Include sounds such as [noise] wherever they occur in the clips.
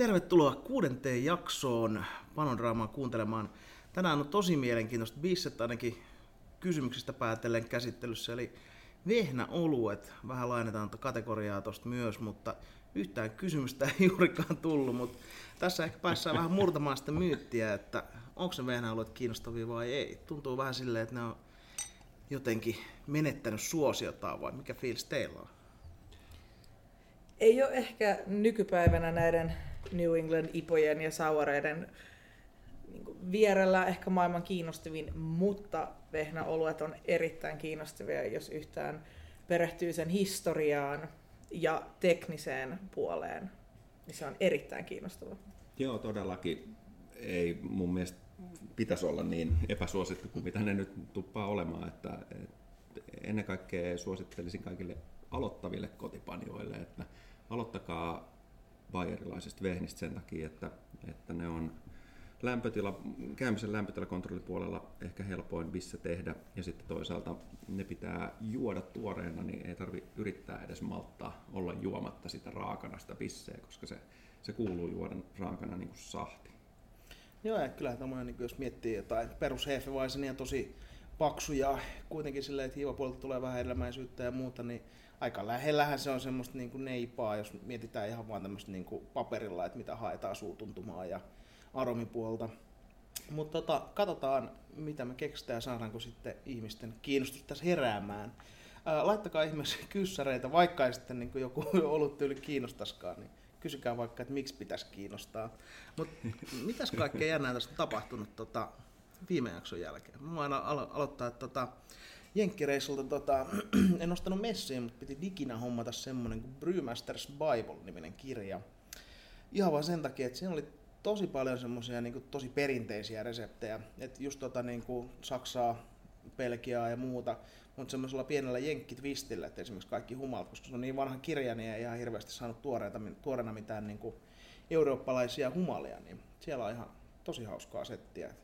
Tervetuloa kuudenteen jaksoon Panodraamaa kuuntelemaan. Tänään on tosi mielenkiintoista bisset ainakin kysymyksistä päätellen käsittelyssä, eli vehnäoluet. Vähän lainetaan tuota kategoriaa tuosta myös, mutta yhtään kysymystä ei juurikaan tullut, mutta tässä ehkä päässään vähän murtamaan sitä myyttiä, että onko se vehnäoluet kiinnostavia vai ei. Tuntuu vähän silleen, että ne on jotenkin menettänyt suosiotaan vai mikä fiilis teillä on? Ei ole ehkä nykypäivänä näiden New England ipojen ja saureiden niin vierellä ehkä maailman kiinnostavin, mutta vehnäoluet on erittäin kiinnostavia, jos yhtään perehtyy sen historiaan ja tekniseen puoleen, niin se on erittäin kiinnostava. Joo, todellakin. Ei mun mielestä pitäisi olla niin epäsuosittu kuin mitä ne nyt tuppaa olemaan, että, ennen kaikkea suosittelisin kaikille aloittaville kotipanjoille, että aloittakaa bayerilaisista vehnistä sen takia, että, että ne on lämpötila, käymisen lämpötilakontrollipuolella ehkä helpoin missä tehdä ja sitten toisaalta ne pitää juoda tuoreena, niin ei tarvi yrittää edes malttaa olla juomatta sitä raakana sitä bisseä, koska se, se kuuluu juoda raakana niin kuin sahti. Joo, ja kyllä tommoinen, niin jos miettii jotain perushefevaisenia tosi paksuja, kuitenkin silleen, että hiivapuolelta tulee vähän ja muuta, niin aika lähellähän se on semmoista niin kuin neipaa, jos mietitään ihan vaan tämmöistä niin kuin paperilla, että mitä haetaan suutuntumaa ja aromipuolta. Mutta tota, katsotaan, mitä me keksitään ja saadaanko sitten ihmisten kiinnostus tässä heräämään. Ää, laittakaa ihmeessä kyssäreitä, vaikka ei sitten niin joku [laughs] tyyli kiinnostaskaan, niin kysykää vaikka, että miksi pitäisi kiinnostaa. Mutta mitäs kaikkea jännää tässä on tapahtunut tota, viime jakson jälkeen? Mä voin alo- aloittaa, että tota, Jenkkireissulta tota, [clears throat] en ostanut messiin, mutta piti diginä hommata semmonen kuin Brewmasters Bible-niminen kirja. Ihan vaan sen takia, että siinä oli tosi paljon semmoisia niin tosi perinteisiä reseptejä. Että just tota, niin kuin Saksaa, Belgiaa ja muuta, mutta semmoisella pienellä jenkkitvistillä, että esimerkiksi kaikki humalat, koska se on niin vanha kirja, niin ei ihan hirveästi saanut tuoreita, tuoreena mitään niin kuin eurooppalaisia humalia, niin siellä on ihan tosi hauskaa settiä.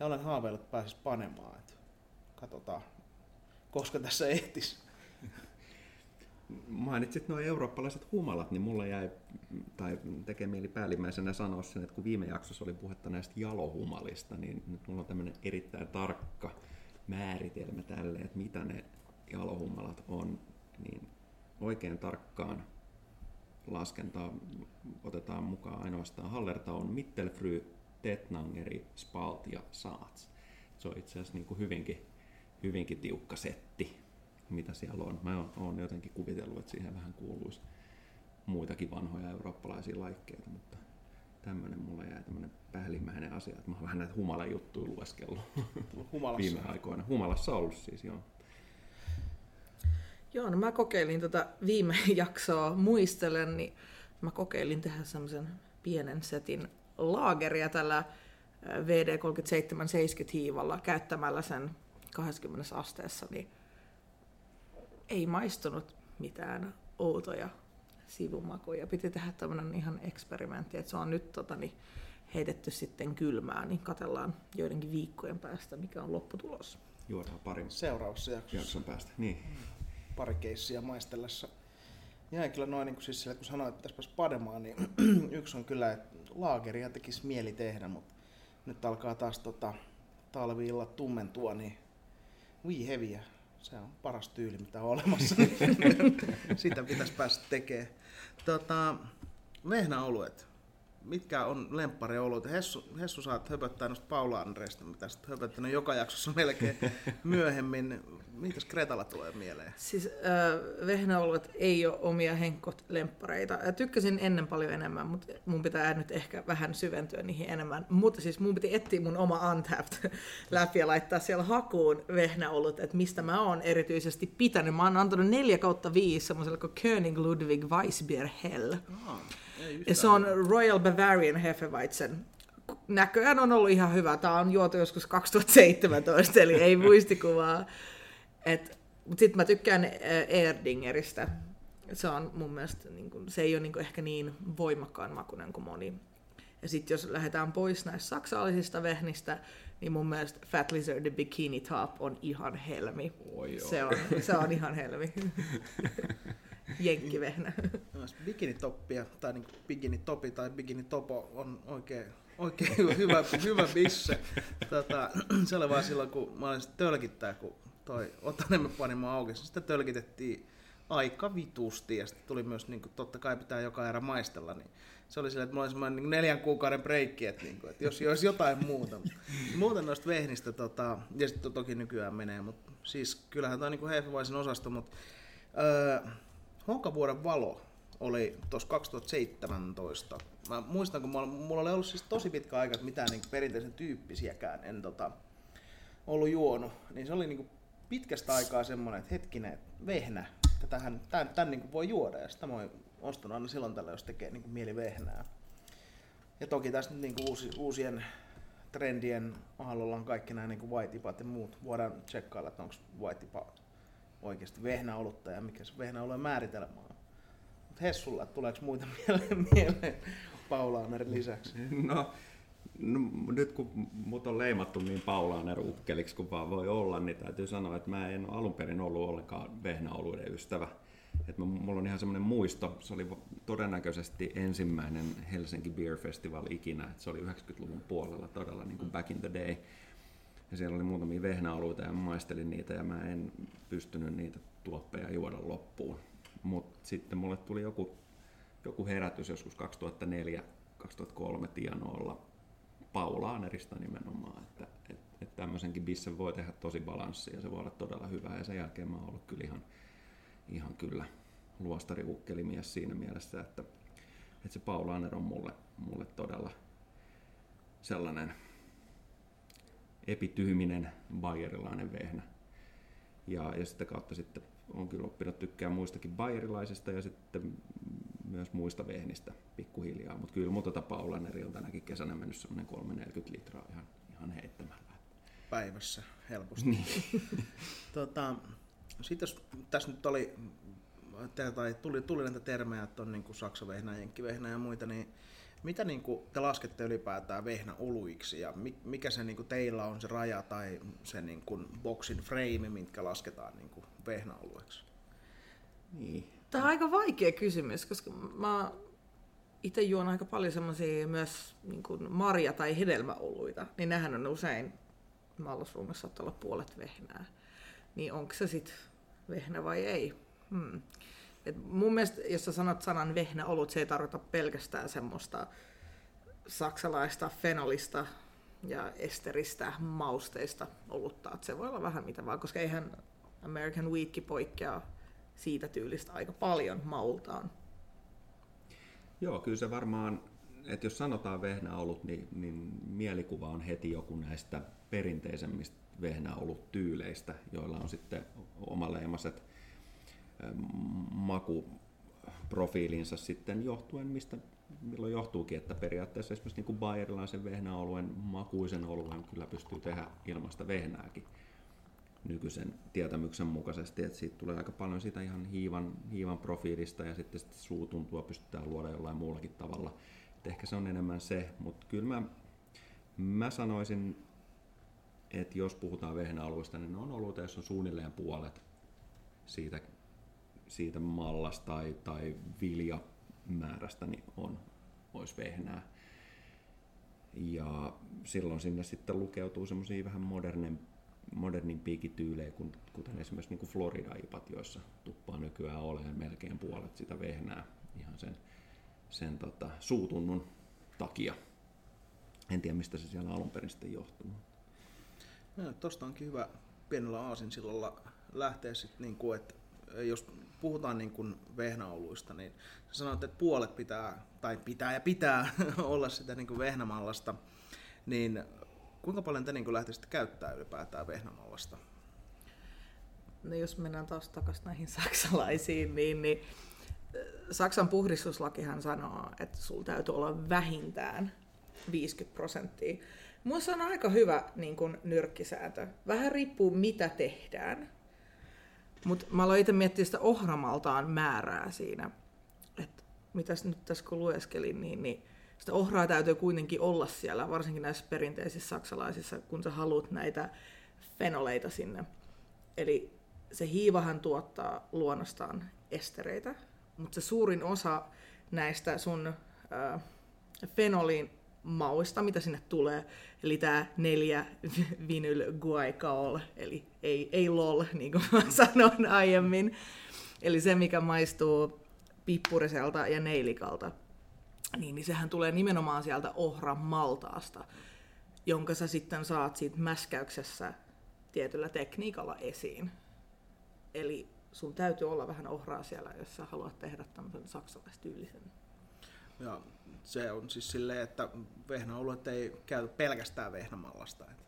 Ja olen haaveillut, että pääsis panemaan. Että katsotaan, koska tässä ehtis. Mainitsit nuo eurooppalaiset humalat, niin mulla jäi, tai tekee mieli päällimmäisenä sanoa sen, että kun viime jaksossa oli puhetta näistä jalohumalista, niin nyt mulla on tämmöinen erittäin tarkka määritelmä tälle, että mitä ne jalohumalat on, niin oikein tarkkaan laskentaa otetaan mukaan ainoastaan Hallertaun, Mittelfry, Tetnangeri, Spalt ja Saats. Se on itse asiassa niin kuin hyvinkin hyvinkin tiukka setti, mitä siellä on. Mä oon jotenkin kuvitellut, että siihen vähän kuuluisi muitakin vanhoja eurooppalaisia laikkeita, mutta tämmöinen mulla jäi tämmöinen päällimmäinen asia, että mä oon vähän näitä humala juttuja lueskellut viime aikoina. Humalassa ollut siis, joo. Joo, no mä kokeilin tota viime [laughs] jaksoa, muistelen, niin mä kokeilin tehdä semmoisen pienen setin laageria tällä VD 3770 hiivalla käyttämällä sen 20 asteessa, niin ei maistunut mitään outoja sivumakuja. Piti tehdä tämmöinen ihan eksperimentti, että se on nyt tota, niin, heitetty sitten kylmään, niin katellaan joidenkin viikkojen päästä, mikä on lopputulos. Juodaan parin seuraavassa jaksossa. jakson päästä. Niin. Pari keissiä maistellessa. Jäi kyllä noin, niin kuin siis sillä, kun sanoit, että tässä pademaan, niin [clears throat] yksi on kyllä, että laageria tekisi mieli tehdä, mutta nyt alkaa taas tota, talvi-illat tummentua, niin We Heavyä. Se on paras tyyli, mitä on olemassa. [laughs] Sitä pitäisi päästä tekemään. Tota, vehnäoluet. Mitkä on lempparioluet? Hessu, Hessu saat höpöttää noista Paula Andreista, mitä sitten höpöttänyt joka jaksossa melkein [laughs] myöhemmin. Mitäs Kretalla tulee mieleen? Siis äh, vehnäoluet ei ole omia henkot lemppareita. Tykkäsin ennen paljon enemmän, mutta mun pitää nyt ehkä vähän syventyä niihin enemmän. Mutta siis mun piti etsiä mun oma Untapped [laughs] läpi ja laittaa siellä hakuun vehnäolut, että mistä mä oon erityisesti pitänyt. Mä oon antanut 4 kautta 5 semmoiselle kuin König Ludwig Weissbier Hell. Oh, ja se on Royal Bavarian Hefeweizen näköjään on ollut ihan hyvä. Tämä on juotu joskus 2017, eli ei muistikuvaa. Et, mutta sitten mä tykkään Erdingeristä. Se on mun mielestä, niin kun, se ei ole niin ehkä niin voimakkaan makunen kuin moni. Ja sitten jos lähdetään pois näistä saksalaisista vehnistä, niin mun mielestä Fat Lizard Bikini Top on ihan helmi. Oi se, on, se on ihan helmi. [laughs] Jenkkivehnä. Bikinitoppia, tai niin bikinitopi tai bikinitopo on oikein, oikein [laughs] hyvä, hyvä bisse. Tota, [clears throat] se oli vaan silloin, kun mä olin tölkittää, kun toi Otanemme pani mua auki. Sitä tölkitettiin aika vitusti ja sitten tuli myös, niin kuin, totta kai pitää joka erä maistella, niin se oli silleen, että mulla oli semmoinen niin neljän kuukauden breikki, että, niin kuin, että jos olisi jotain muuta. [laughs] Muuten noista vehnistä, tota, ja sitten toki nykyään menee, mutta siis kyllähän tämä on niin Hefevaisen osasto, mutta öö, Honkavuoden valo oli tuossa 2017. Mä muistan, kun mulla, mulla oli ollut siis tosi pitkä aika, että mitään niin perinteisen tyyppisiäkään en tota, ollut juonut, niin se oli niin pitkästä aikaa semmoinen, että hetkinen, että vehnä, tähän, tämän, tämän niin voi juoda ja sitä mä ostan aina silloin tällä, jos tekee niin mieli vehnää. Ja toki tässä nyt niin uusi, uusien trendien aallolla on kaikki nämä niin vaitipat ja muut. Voidaan tsekkailla, että onko vaitipa oikeasti vehnäolutta ja mikä se vehnäoluen määritelmä on. Mutta Hessulla, tuleeko muita [laughs] mieleen, mieleen Paulaanerin lisäksi? No, No, nyt kun mut on leimattu niin Paulaaner ukkeliksi kuin vaan voi olla, niin täytyy sanoa, että mä en ole alun perin ollut ollenkaan vehnäoluiden ystävä. Et mä, mulla on ihan semmoinen muisto, se oli todennäköisesti ensimmäinen Helsinki Beer Festival ikinä, että se oli 90-luvun puolella todella niin kuin back in the day. Ja siellä oli muutamia vehnäoluita ja maistelin niitä ja mä en pystynyt niitä tuoppeja juoda loppuun. Mutta sitten mulle tuli joku, joku herätys joskus 2004-2003 tienoilla Paulaanerista nimenomaan, että, että, että tämmöisenkin bissen voi tehdä tosi balanssia ja se voi olla todella hyvä ja sen jälkeen mä oon ollut kyllä ihan, ihan kyllä luostariukkelimies siinä mielessä, että, että se Paulaaner on mulle, mulle todella sellainen epityyminen bayerilainen vehnä. Ja, ja sitä kautta sitten on kyllä oppinut tykkää muistakin bayerilaisista ja sitten myös muista vehnistä pikkuhiljaa. Mutta kyllä muuta Paulaneri on tänäkin kesänä mennyt semmoinen 340 litraa ihan, ihan heittämällä. Päivässä helposti. Niin. [laughs] tota, sitten jos tässä nyt oli, tai tuli, tuli näitä termejä, että on niin saksavehnä, jenkkivehnä ja muita, niin mitä niin kuin te laskette ylipäätään vehnäoluiksi ja mikä se niin kuin teillä on se raja tai se niin kuin boxin frame, mitkä lasketaan niin kuin vehnäolueeksi? Niin. Tämä on aika vaikea kysymys, koska mä itse juon aika paljon semmoisia myös niin kuin marja- tai hedelmäoluita, niin nehän on usein mallasruumassa saattaa olla puolet vehnää. Niin onko se sitten vehnä vai ei? Hmm. Et mun mielestä, jos sä sanot sanan vehnäolut, se ei tarkoita pelkästään semmoista saksalaista fenolista ja esteristä mausteista olutta. Et se voi olla vähän mitä vaan, koska eihän American Wheatki poikkea siitä tyylistä aika paljon maultaan. Joo, kyllä se varmaan, että jos sanotaan vehnäolut, niin, niin mielikuva on heti joku näistä perinteisemmistä vehnäolut-tyyleistä, joilla on sitten omaleimaset makuprofiilinsa sitten johtuen, mistä milloin johtuukin, että periaatteessa esimerkiksi niin kuin bayerilaisen vehnäoluen makuisen oluen kyllä pystyy tehdä ilmasta vehnääkin nykyisen tietämyksen mukaisesti, että siitä tulee aika paljon siitä ihan hiivan, hiivan profiilista ja sitten sit suutuntua pystytään luoda jollain muullakin tavalla. Et ehkä se on enemmän se, mutta kyllä mä, mä sanoisin, että jos puhutaan vehnäalueista, niin ne on oluita, jos on suunnilleen puolet siitä, siitä mallasta tai, tai viljamäärästä, niin on, olisi vehnää. Ja silloin sinne sitten lukeutuu semmoisia vähän modernin piikityylejä, kuten esimerkiksi niin kuin Florida-ipat, joissa tuppaa nykyään olemaan melkein puolet sitä vehnää ihan sen, sen tota, suutunnun takia. En tiedä, mistä se siellä alun perin sitten johtuu. No, Tuosta onkin hyvä pienellä aasinsillalla lähteä sitten, niin kuin, että jos puhutaan niin kuin vehnäoluista, niin sanoit, että puolet pitää, tai pitää ja pitää [laughs] olla sitä niin kuin vehnämallasta, niin Kuinka paljon te niin lähtisitte käyttää ylipäätään vehnämallasta? No jos mennään taas takaisin näihin [laughs] saksalaisiin, niin, niin Saksan puhdistuslakihan sanoo, että sulla täytyy olla vähintään 50 prosenttia. Minusta on aika hyvä niin kun, nyrkkisääntö. Vähän riippuu mitä tehdään. Mutta mä aloin itse miettiä sitä ohramaltaan määrää siinä. Että mitäs nyt tässä kun lueskelin, niin, niin sitä ohraa täytyy kuitenkin olla siellä, varsinkin näissä perinteisissä saksalaisissa, kun sä haluat näitä fenoleita sinne. Eli se hiivahan tuottaa luonnostaan estereitä, mutta se suurin osa näistä sun äh, fenolin mauista, mitä sinne tulee, eli tämä neljä [laughs] vinyl guaicaol, eli ei, ei lol, niin kuin mä [laughs] sanoin aiemmin, eli se, mikä maistuu pippuriselta ja neilikalta, niin, niin sehän tulee nimenomaan sieltä ohran maltaasta, jonka sä sitten saat siitä mäskäyksessä tietyllä tekniikalla esiin. Eli sun täytyy olla vähän ohraa siellä, jos sä haluat tehdä tämmöisen saksalaistyylisen. Ja se on siis silleen, että vehnäoluet ei käy pelkästään vehnämallasta. Että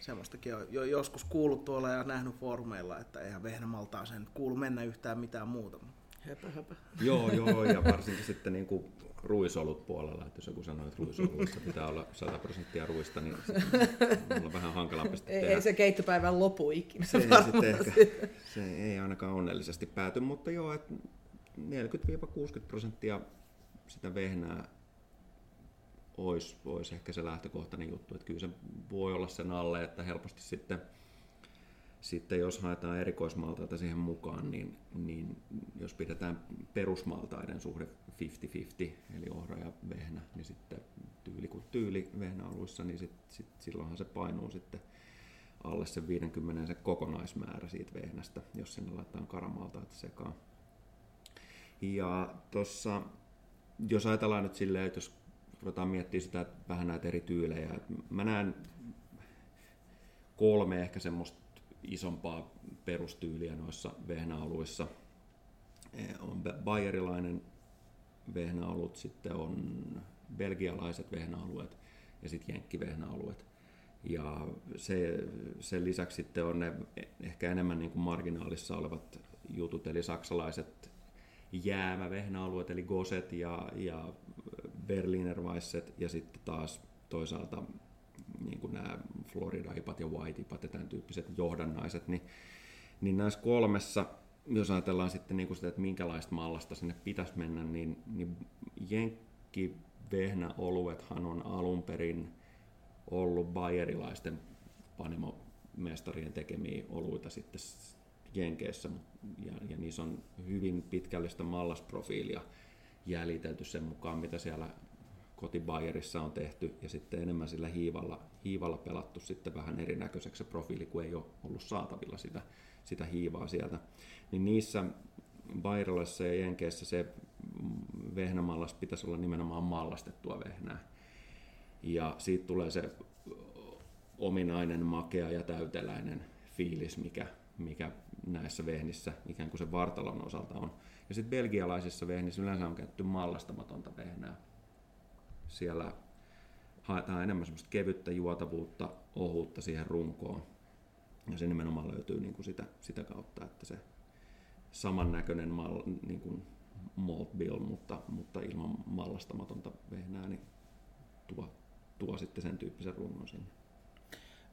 semmoistakin on jo joskus kuullut tuolla ja nähnyt foorumeilla, että eihän vehnämaltaan sen kuulu mennä yhtään mitään muuta. Höpö, höpö. Joo, joo, ja varsinkin sitten niin kuin ruisolut puolella, että jos joku sanoo, että ruisoluissa pitää olla 100 prosenttia ruista, niin mulla on vähän hankalampi sitten Ei, tehdä. ei se keittopäivän lopu ikinä. se, ei sitten ehkä, se ei ainakaan onnellisesti pääty, mutta joo, että 40-60 prosenttia sitä vehnää olisi, olisi ehkä se lähtökohtainen juttu, että kyllä se voi olla sen alle, että helposti sitten, sitten jos haetaan erikoismaltaita siihen mukaan, niin, niin jos pidetään perusmaltaiden suhde 50-50, eli ohra ja vehnä, niin sitten tyyli kuin tyyli vehnäaluissa, niin sit, sit, silloinhan se painuu sitten alle sen 50 se kokonaismäärä siitä vehnästä, jos sinne laitetaan karamaltaita sekaan. Ja tuossa, jos ajatellaan nyt silleen, että jos ruvetaan miettimään sitä että vähän näitä eri tyylejä, mä näen kolme ehkä semmoista isompaa perustyyliä noissa vehnäoluissa. Eh, On bayerilainen vehnäolut, sitten on belgialaiset vehnäalueet ja sitten jenkkivehnäalueet. Ja se, sen lisäksi sitten on ne ehkä enemmän niin kuin marginaalissa olevat jutut, eli saksalaiset jäämävehnäalueet, eli Goset ja, ja Berliner Weisset, ja sitten taas toisaalta niin kuin nämä Florida-ipat ja White-ipat ja tämän tyyppiset johdannaiset, niin, niin näissä kolmessa, jos ajatellaan sitten niin kuin sitä, että minkälaista mallasta sinne pitäisi mennä, niin, niin jenkkivehnäoluethan on alun perin ollut bayerilaisten panimomestarien tekemiä oluita sitten Jenkeissä, ja, ja niissä on hyvin pitkällistä mallasprofiilia jäljitelty sen mukaan, mitä siellä koti Bayerissa on tehty, ja sitten enemmän sillä hiivalla, hiivalla pelattu sitten vähän erinäköiseksi se profiili, kun ei ole ollut saatavilla sitä, sitä hiivaa sieltä. Niin niissä Bayerilaisissa ja Jenkeissä se vehnämallas pitäisi olla nimenomaan mallastettua vehnää. Ja siitä tulee se ominainen, makea ja täyteläinen fiilis, mikä, mikä näissä vehnissä ikään kuin sen vartalon osalta on. Ja sitten belgialaisissa vehnissä yleensä on käytetty mallastamatonta vehnää. Siellä haetaan enemmän semmoista kevyttä juotavuutta, ohuutta siihen runkoon. Ja se nimenomaan löytyy niin kuin sitä, sitä kautta, että se samannäköinen mal, niin kuin malt bill, mutta, mutta ilman mallastamatonta vehnää, niin tuo, tuo sitten sen tyyppisen rungon sinne.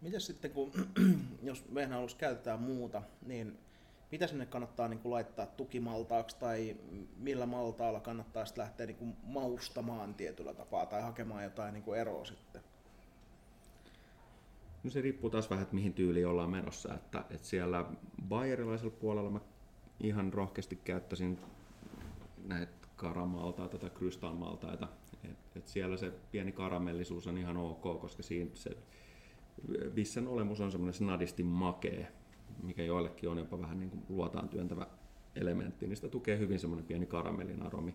Miten sitten, kun [clears throat] jos vehnäalus käytetään muuta, niin mitä sinne kannattaa niin kuin laittaa tukimaltaaksi tai millä maltaalla kannattaa sitten lähteä niin kuin maustamaan tietyllä tapaa tai hakemaan jotain niin kuin eroa sitten? No se riippuu taas vähän, että mihin tyyliin ollaan menossa. Että, että siellä bayerilaisella puolella mä ihan rohkeasti käyttäisin näitä karamaltaita tai krystaalmaltaita. Et, et siellä se pieni karamellisuus on ihan ok, koska siinä se vissen olemus on semmoinen snadisti makee, mikä joillekin on jopa vähän niin kuin luotaan työntävä elementti, niin sitä tukee hyvin semmoinen pieni karamellin aromi.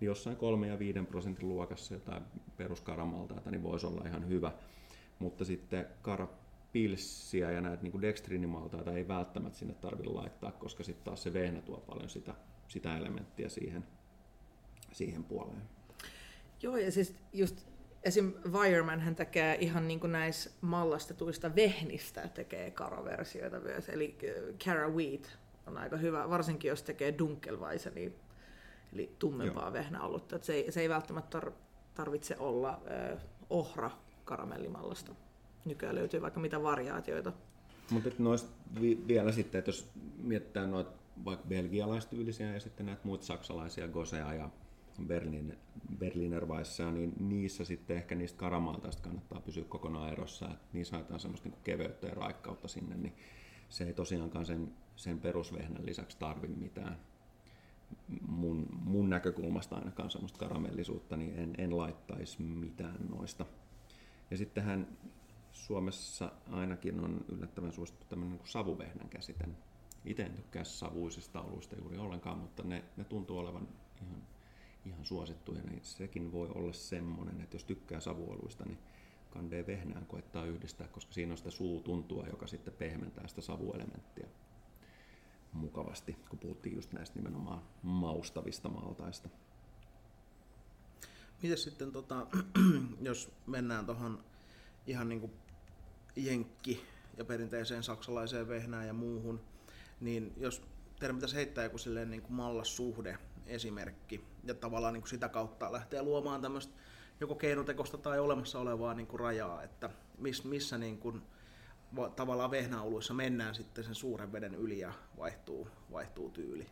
Niin jossain 3 ja 5 prosentin luokassa jotain peruskaramaltaita, niin voisi olla ihan hyvä. Mutta sitten karapilssiä ja näitä niin dextrinimaltaita ei välttämättä sinne tarvitse laittaa, koska sitten taas se vehnä tuo paljon sitä, sitä elementtiä siihen, siihen puoleen. Joo, ja siis just esim. Wireman hän tekee ihan niin kuin näissä mallastetuista vehnistä tekee karaversioita myös, eli äh, Cara Wheat on aika hyvä, varsinkin jos tekee Dunkelweisse, eli, eli tummempaa Joo. vehnäolutta. Et se, ei, se ei välttämättä tar- tarvitse olla äh, ohra karamellimallasta. Nykyään löytyy vaikka mitä variaatioita. Mutta noista vi- vielä sitten, että jos mietitään noita vaikka belgialaistyylisiä ja sitten näitä muita saksalaisia Gosea ja Berlin, Berliner Weisseja, niin niissä sitten ehkä niistä karamaltaista kannattaa pysyä kokonaan erossa. Et niissä haetaan semmoista niinku keveyttä ja raikkautta sinne, niin se ei tosiaankaan sen, sen perusvehnän lisäksi tarvi mitään. mun, mun näkökulmasta ainakaan semmoista karamellisuutta, niin en, en laittaisi mitään noista. Ja sittenhän Suomessa ainakin on yllättävän suosittu tämmöinen niin savuvehnän käsite. Itse en tykkää savuisista oluista juuri ollenkaan, mutta ne, ne tuntuu olevan ihan, ihan suosittuja, niin sekin voi olla semmoinen, että jos tykkää savuoluista, niin kandee vehnään koettaa yhdistää, koska siinä on sitä suutuntua, joka sitten pehmentää sitä savuelementtiä mukavasti, kun puhuttiin just näistä nimenomaan maustavista maltaista. Miten sitten, tota, [clears throat] jos mennään tuohon ihan niin kuin jenkki ja perinteiseen saksalaiseen vehnään ja muuhun, niin jos teidän pitäisi heittää joku niin kuin mallassuhde esimerkki ja tavallaan niin kuin sitä kautta lähteä luomaan tämmöistä joko keinotekosta tai olemassa olevaa niin kuin rajaa, että miss, missä niin kuin, tavallaan vehnäoluissa mennään sitten sen suuren veden yli ja vaihtuu, vaihtuu tyyli.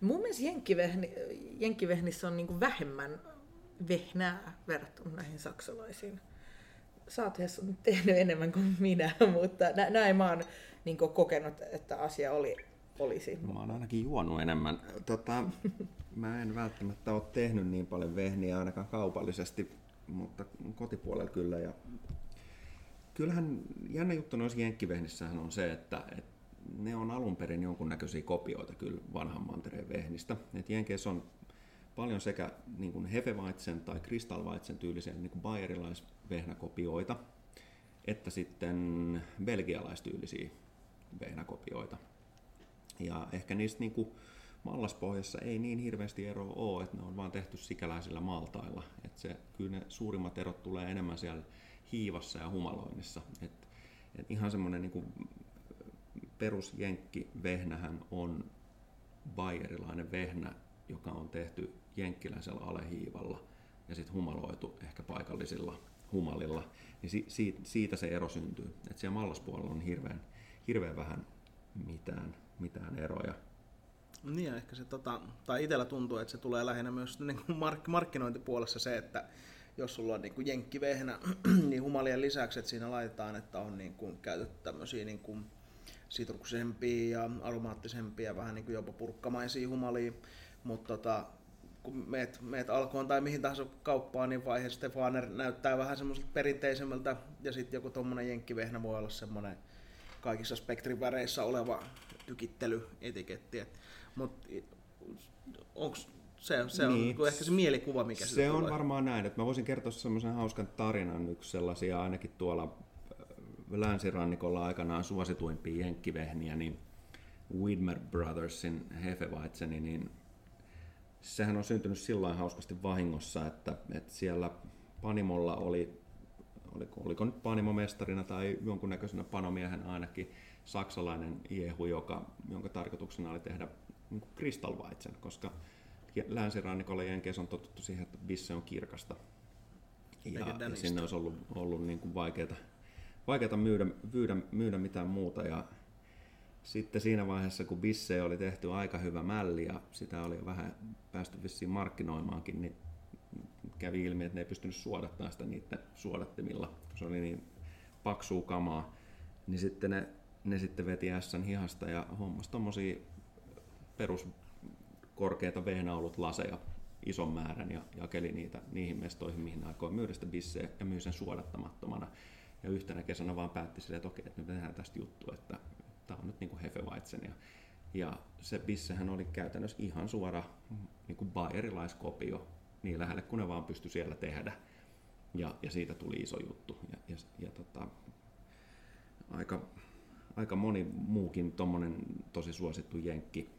Mun mielestä jenkkivehni, jenkkivehnissä on niin vähemmän vehnää verrattuna näihin saksalaisiin. Sä oot tehnyt enemmän kuin minä, [laughs] mutta näin mä oon niin kokenut, että asia oli, olisi. Mä oon ainakin juonut enemmän. Tota, mä en välttämättä ole tehnyt niin paljon vehniä ainakaan kaupallisesti, mutta kotipuolella kyllä. Ja kyllähän jännä juttu noissa jenkkivehnissähän on se, että, että ne on alun perin jonkunnäköisiä kopioita kyllä vanhan mantereen vehnistä. Et Jenkeissä on paljon sekä niin kuin Hefeweizzen tai Kristallweizzen tyylisiä niin kuin bayerilaisvehnäkopioita, että sitten belgialaistyylisiä vehnäkopioita. Ja ehkä niistä niin kuin mallaspohjassa ei niin hirveästi eroa ole, että ne on vaan tehty sikäläisillä maltailla. Että se, kyllä ne suurimmat erot tulee enemmän siellä hiivassa ja humaloinnissa. Et, et ihan semmoinen niin perusjenkki vehnähän on bayerilainen vehnä, joka on tehty jenkkiläisellä alehiivalla ja sitten humaloitu ehkä paikallisilla humalilla, niin si, si, siitä se ero syntyy. Et siellä mallaspuolella on hirveän, hirveän vähän mitään, mitään eroja. Niin ehkä se, tota, tai itsellä tuntuu, että se tulee lähinnä myös niin kuin mark- markkinointipuolessa se, että jos sulla on niin kuin jenkkivehnä, [clears throat] niin humalien lisäksi, että siinä laitetaan, että on niin kuin käytetty tämmöisiä niin kuin sitrukisempia ja aromaattisempia, vähän niin kuin jopa purkkamaisia humalia, mutta tota, kun meet, meet alkoon tai mihin tahansa kauppaan, niin vaihe Stefaner näyttää vähän semmoiselta perinteisemmältä, ja sitten joku tommonen jenkkivehnä voi olla semmoinen kaikissa spektrin väreissä oleva tykittelyetiketti. Mutta onko se, se on niin. ehkä se mielikuva, mikä Se on tulee. varmaan näin, että mä voisin kertoa semmoisen hauskan tarinan, yksi sellaisia ainakin tuolla äh, länsirannikolla aikanaan suosituimpia jenkkivehniä, niin Widmer Brothersin Hefeweizeni, niin sehän on syntynyt sillä hauskasti vahingossa, että, että siellä Panimolla oli, oliko, oliko nyt Panimomestarina tai jonkunnäköisenä panomiehenä ainakin saksalainen jehu, joka, jonka tarkoituksena oli tehdä niin Kristallweizen, koska länsirannikolla Jenkeissä on totuttu siihen, että bisse on kirkasta. Ja, ja sinne olisi ollut, ollut niin kuin vaikeata, vaikeata myydä, myydä, myydä mitään muuta. Ja sitten siinä vaiheessa, kun bisse oli tehty aika hyvä mälli ja sitä oli vähän päästy vissiin markkinoimaankin, niin kävi ilmi, että ne ei pystynyt suodattamaan sitä niiden suodattimilla, kun se oli niin paksua kamaa. Niin sitten ne, ne sitten veti Sn hihasta ja hommas tommosia perus korkeita laseja ison määrän ja jakeli niitä niihin mestoihin, mihin aikoi myydä sitä bisseä ja myy sen suodattamattomana. Ja yhtenä kesänä vaan päätti silleen, että okei, että nyt tehdään tästä juttu, että tämä on nyt niin kuin. Ja, ja se bissehän oli käytännössä ihan suora niin kuin bayerilaiskopio niin lähelle kuin ne vaan pystyi siellä tehdä. Ja, ja siitä tuli iso juttu. Ja, ja, ja tota, aika, aika moni muukin tommonen tosi suosittu jenkki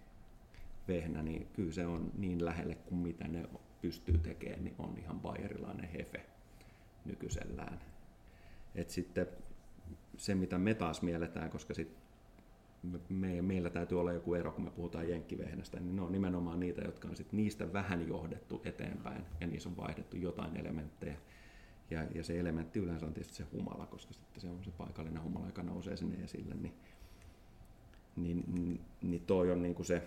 vehnä, niin kyllä se on niin lähelle kuin mitä ne pystyy tekemään, niin on ihan bayerilainen hefe nykyisellään. Et sitten se, mitä me taas mielletään, koska sit me, meillä täytyy olla joku ero, kun me puhutaan jenkkivehnästä, niin ne on nimenomaan niitä, jotka on sit niistä vähän johdettu eteenpäin ja niissä on vaihdettu jotain elementtejä. Ja, ja se elementti yleensä on tietysti se humala, koska sitten se on se paikallinen humala, joka nousee sinne esille. Niin, niin, niin, toi on niin kuin se,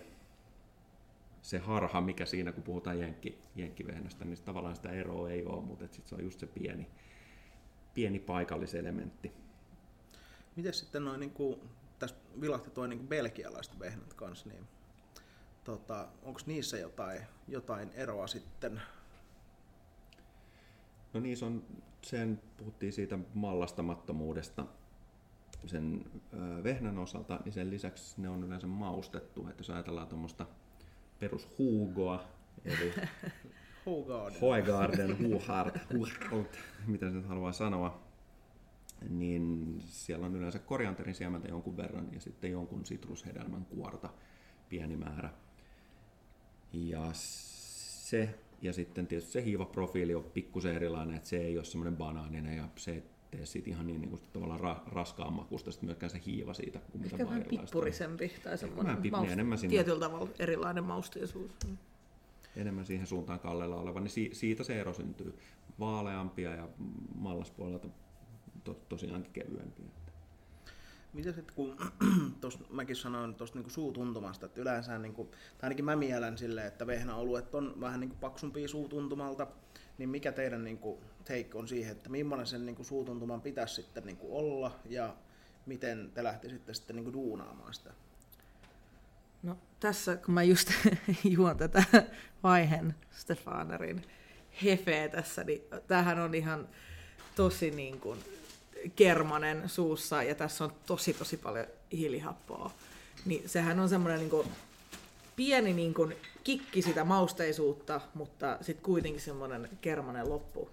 se harha, mikä siinä, kun puhutaan jenkki, jenkkivehnästä, niin tavallaan sitä eroa ei ole, mutta sit se on just se pieni, pieni paikalliselementti. Miten sitten noin, niin tässä vilahti tuo niin belgialaiset vehnät kanssa, niin tota, onko niissä jotain, jotain eroa sitten? No niissä on, sen puhuttiin siitä mallastamattomuudesta sen vehnän osalta, niin sen lisäksi ne on yleensä maustettu. Että jos ajatellaan tuommoista perushuugoa, eli [laughs] Hogarden. Hoegaarden, Huhart, Huhart, mitä se nyt haluaa sanoa, niin siellä on yleensä korianterin siementä jonkun verran ja sitten jonkun sitrushedelmän kuorta pieni määrä. Ja se, ja sitten tietysti se hiivaprofiili on pikkusen erilainen, että se ei ole semmoinen banaaninen ja se ei tee siitä ihan niin, niin kuin tavallaan ra, raskaan makusta, sitten myöskään se hiiva siitä, kuin mitä Ehkä vähän bairilaista on. pippurisempi tai semmoinen Vähän maust- enemmän sinne. tietyllä tavalla erilainen mausteisuus. Mm. enemmän siihen suuntaan kallella oleva, niin si- siitä se ero syntyy. Vaaleampia ja mallaspuolelta to- tosiaankin kevyempiä. Mitä sitten kun [clears throat] tos, mäkin sanoin tuosta niinku suutuntumasta, että yleensä, niinku, tai ainakin mä mielen silleen, että vehnäoluet on vähän niinku paksumpia suutuntumalta, niin mikä teidän niinku take on siihen, että millainen sen niinku suutuntuman pitäisi sitten niinku olla ja miten te lähtisitte sitten niinku duunaamaan sitä? No tässä, kun mä just [laughs] juon tätä vaiheen Stefanerin hefeä tässä, niin tämähän on ihan tosi niin kuin kermanen suussa ja tässä on tosi tosi paljon hiilihappoa. Niin sehän on semmoinen niin pieni niin kuin kikki sitä mausteisuutta, mutta sitten kuitenkin semmoinen kermanen loppu.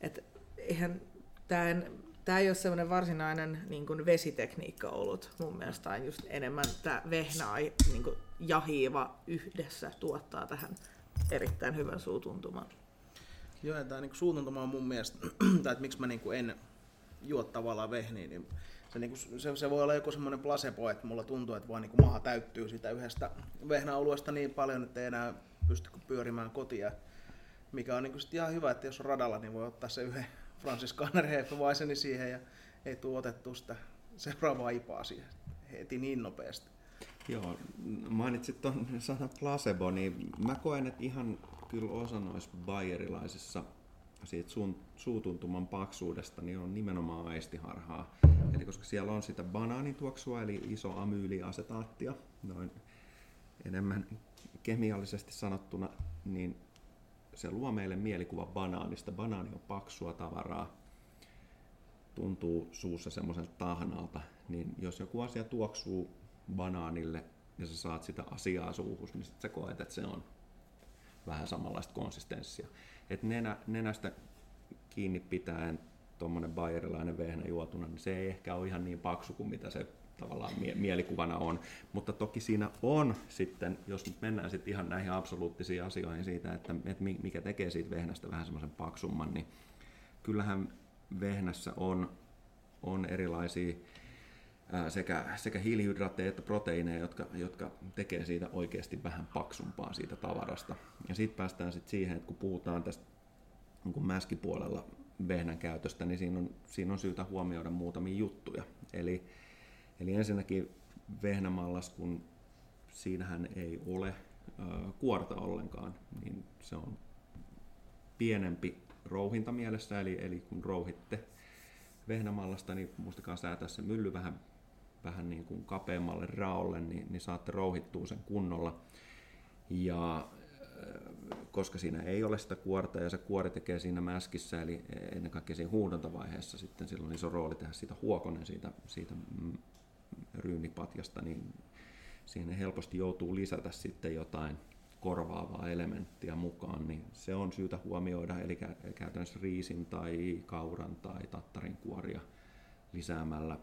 Et eihän tämä ei ole semmoinen varsinainen niin kuin vesitekniikka ollut. Mun mielestä on just enemmän tämä vehnä niin kuin, ja hiiva yhdessä tuottaa tähän erittäin hyvän suutuntuman. Joo, tämä niinku suutuntuma on mun mielestä, [clears throat] tai että miksi mä niinku en juo tavallaan vehniä, niin se, niinku, se, se voi olla joku semmoinen placebo, että mulla tuntuu, että vaan niinku maha täyttyy sitä yhdestä vehnäoluesta niin paljon, että ei enää pysty pyörimään kotia. Mikä on sit ihan hyvä, että jos on radalla, niin voi ottaa se yhden [laughs] Francis Garner Hefeweizenin siihen ja ei tule otettu sitä seuraavaa ipaa siihen heti niin nopeasti. Joo, mainitsit tuon sanan placebo, niin mä koen, että ihan kyllä osa noissa bayerilaisissa siitä suun, suutuntuman paksuudesta niin on nimenomaan aistiharhaa. Eli koska siellä on sitä banaanituoksua, eli iso amyyliasetaattia, noin enemmän kemiallisesti sanottuna, niin se luo meille mielikuva banaanista. Banaani on paksua tavaraa, tuntuu suussa semmoiselta tahnalta, niin jos joku asia tuoksuu banaanille ja sä saat sitä asiaa suuhun, niin sit sä koet, että se on vähän samanlaista konsistenssia. Et nenä, nenästä kiinni pitäen tuommoinen bayerilainen vehnä juotuna, niin se ei ehkä ole ihan niin paksu kuin mitä se tavallaan mie- mielikuvana on. Mutta toki siinä on sitten, jos nyt mennään sitten ihan näihin absoluuttisiin asioihin siitä, että, että mikä tekee siitä vehnästä vähän semmoisen paksumman, niin kyllähän vehnässä on, on erilaisia sekä, sekä hiilihydraatteja että proteiineja, jotka, jotka tekee siitä oikeasti vähän paksumpaa siitä tavarasta. Ja sitten päästään sitten siihen, että kun puhutaan tästä niin mäskipuolella vehnän käytöstä, niin siinä on, siinä on syytä huomioida muutamia juttuja. Eli, eli ensinnäkin vehnämallas, kun siinähän ei ole ää, kuorta ollenkaan, niin se on pienempi rouhinta mielessä, eli, eli kun rouhitte vehnämallasta, niin muistakaa säätää se mylly vähän, vähän niin kuin kapeammalle raolle, niin, niin saatte rouhittua sen kunnolla. Ja koska siinä ei ole sitä kuorta ja se kuori tekee siinä mäskissä, eli ennen kaikkea siinä huudontavaiheessa sitten silloin iso rooli tehdä siitä huokonen siitä, siitä ryynipatjasta, niin siihen helposti joutuu lisätä sitten jotain korvaavaa elementtiä mukaan, niin se on syytä huomioida, eli käytännössä riisin tai kauran tai tattarin kuoria lisäämällä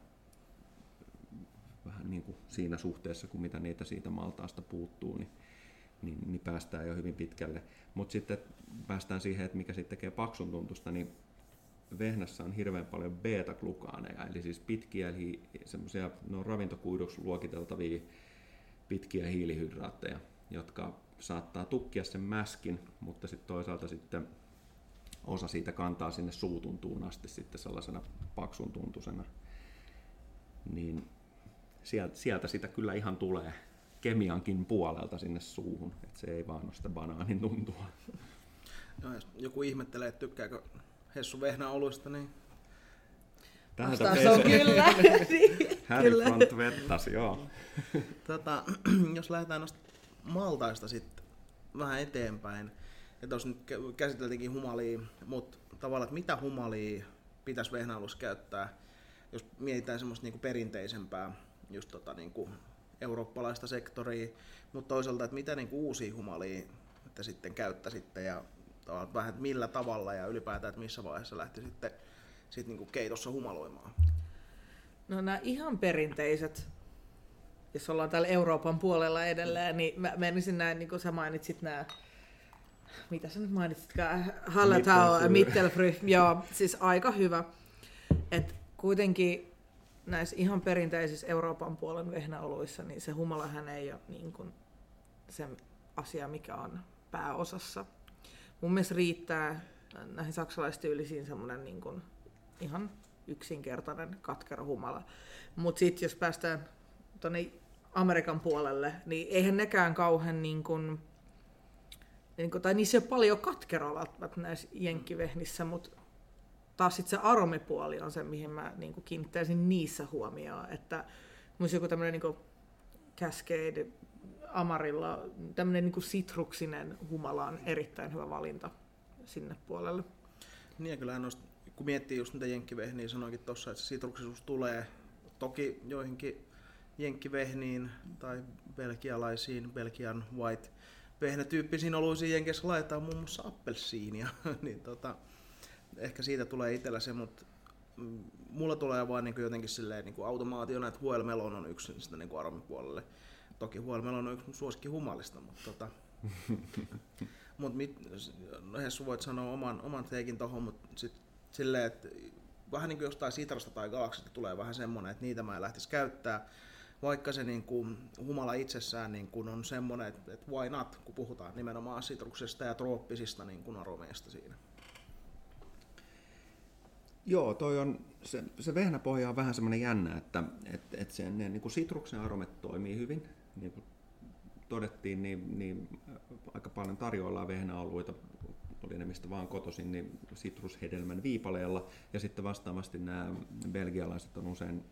vähän niin kuin siinä suhteessa, kuin mitä niitä siitä maltaasta puuttuu, niin, niin, niin päästään jo hyvin pitkälle. Mutta sitten päästään siihen, että mikä sitten tekee paksun tuntusta, niin vehnässä on hirveän paljon beta-glukaaneja, eli siis pitkiä, eli semmoisia, ne on ravintokuiduksi luokiteltavia pitkiä hiilihydraatteja, jotka saattaa tukkia sen mäskin, mutta sitten toisaalta sitten osa siitä kantaa sinne suutuntuun asti sitten sellaisena paksun tuntusena. Niin sieltä, sieltä sitä kyllä ihan tulee kemiankin puolelta sinne suuhun, että se ei vaan ole sitä banaanin tuntua. No, jos joku ihmettelee, että tykkääkö Hessu vehnäoluista, niin Tähän Vastaus on kyllä. [laughs] Harry kyllä. Front vettas, joo. tota, [clears throat] jos lähdetään noista maltaista sitten vähän eteenpäin. Ja tuossa nyt käsiteltiinkin humalia, mutta tavallaan, että mitä humalia pitäisi vehnäilussa käyttää, jos mietitään semmoista niinku perinteisempää just tota niinku eurooppalaista sektoria, mutta toisaalta, että mitä niinku uusia humalia että sitten käyttäisitte ja vähän, että millä tavalla ja ylipäätään, että missä vaiheessa lähti sitten sit niinku keitossa humaloimaan? No nämä ihan perinteiset, jos ollaan täällä Euroopan puolella edelleen, niin mä menisin näin, niin kuin sä mainitsit nämä mitä sä nyt mainitsitkaan, Hallertau, Mittelfry, joo, siis aika hyvä. Et kuitenkin näissä ihan perinteisissä Euroopan puolen vehnäoluissa, niin se humalahan ei ole niin kuin se asia, mikä on pääosassa. Mun mielestä riittää näihin saksalaistyylisiin semmoinen niin kuin ihan yksinkertainen katkera humala. Mutta sitten jos päästään tuonne Amerikan puolelle, niin eihän nekään kauhean niin kuin, niin kuin, tai niissä ei ole paljon välttämättä näissä jenkkivehnissä, mutta taas sitten se aromipuoli on se, mihin mä niin kuin kiinnittäisin niissä huomioon, että myös joku tämmöinen niin Cascade Amarilla, tämmöinen niin sitruksinen humala on erittäin hyvä valinta sinne puolelle. Niin ja kyllähän noista, kun miettii just niitä jenkkivehniä, niin sanoinkin tuossa, että se sitruksisuus tulee toki joihinkin jenkkivehniin tai belgialaisiin, Belgian white vehnätyyppisiin oluisiin jenkeissä laitetaan muun muassa appelsiinia, [laughs] niin tota, ehkä siitä tulee itsellä se, mutta mm, mulla tulee vaan niin jotenkin silleen niin automaationa, että Huel Melon on yksi sitä niin aromipuolelle. Toki Huel Melon on yksi suosikki humalista, mutta tota, [laughs] mut mit, no Hessu voit sanoa oman, oman teikin tohon, mutta sit silleen, että vähän niin kuin jostain sitrasta tai galaksista tulee vähän semmoinen, että niitä mä en lähtisi käyttää, vaikka se niin kuin, humala itsessään niin kuin on semmoinen, että, että why not, kun puhutaan nimenomaan sitruksesta ja trooppisista niin kuin aromeista siinä. Joo, toi on, se, se vehnäpohja on vähän semmoinen jännä, että et, et sen, ne niin kuin sitruksen aromet toimii hyvin. Niin kuin todettiin, niin, niin aika paljon tarjoillaan vehnäalueita, oli ne mistä vaan kotoisin, niin sitrushedelmän viipaleella. Ja sitten vastaavasti nämä belgialaiset on usein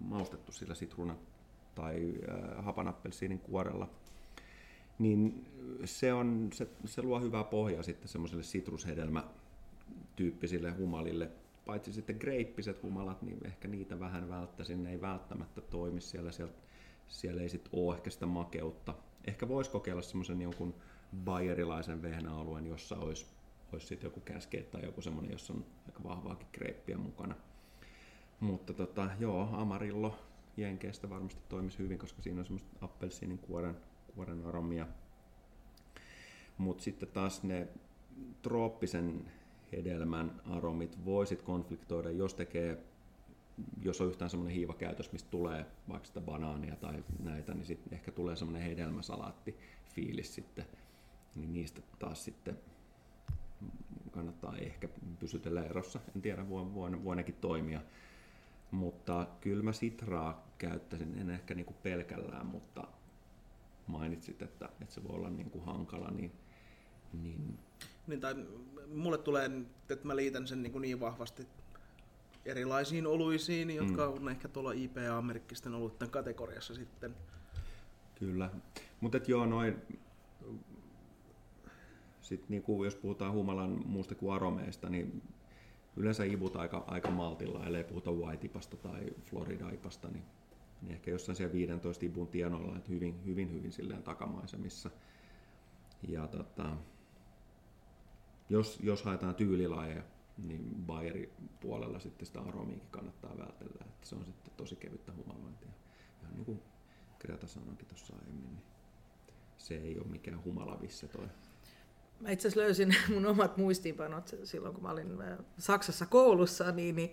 maustettu sillä sitruna tai äh, hapanappelsiinin kuorella. Niin se, on, se, se luo hyvää pohjaa sitten semmoiselle sitrushedelmätyyppisille humalille paitsi sitten greippiset humalat, niin ehkä niitä vähän välttäisin, ne ei välttämättä toimi siellä, siellä, siellä ei sitten ole ehkä sitä makeutta. Ehkä voisi kokeilla semmoisen jonkun bayerilaisen vehnäalueen, jossa olisi, olisi sitten joku käskeet tai joku semmoinen, jossa on aika vahvaakin greippiä mukana. Mutta tota, joo, Amarillo Jenkeistä varmasti toimisi hyvin, koska siinä on semmoista appelsiinin kuoren, kuoren aromia. Mutta sitten taas ne trooppisen hedelmän aromit voisit konfliktoida, jos tekee jos on yhtään semmoinen hiivakäytös, mistä tulee vaikka sitä banaania tai näitä, niin sitten ehkä tulee semmoinen hedelmäsalaatti fiilis sitten, niin niistä taas sitten kannattaa ehkä pysytellä erossa. En tiedä, voi, voi, voi nekin toimia. Mutta kyllä mä sitraa käyttäisin, en ehkä niinku pelkällään, mutta mainitsit, että, että se voi olla niinku hankala, niin, niin niin, tai mulle tulee, että mä liitän sen niin, kuin niin vahvasti erilaisiin oluisiin, jotka mm. on ehkä tuolla IPA-merkkisten oluiden kategoriassa sitten. Kyllä, mutta joo, noin sitten niin kuin jos puhutaan humalan muusta kuin aromeista, niin yleensä ivut aika, aika maltilla, ellei puhuta white-ipasta tai florida-ipasta, niin, niin ehkä jossain siellä 15 ibun tienoilla, että hyvin, hyvin, hyvin silleen takamaisemissa. Ja tota, jos, jos haetaan tyylilajeja, niin Bayerin puolella sitten sitä aromiinkin kannattaa vältellä, että se on sitten tosi kevyttä humalointia. Ja niin kuin Greta sanoikin tuossa aiemmin, niin se ei ole mikään humalavisse toi. Mä itse asiassa löysin [laughs] mun omat muistiinpanot silloin, kun mä olin äh, Saksassa koulussa, niin, niin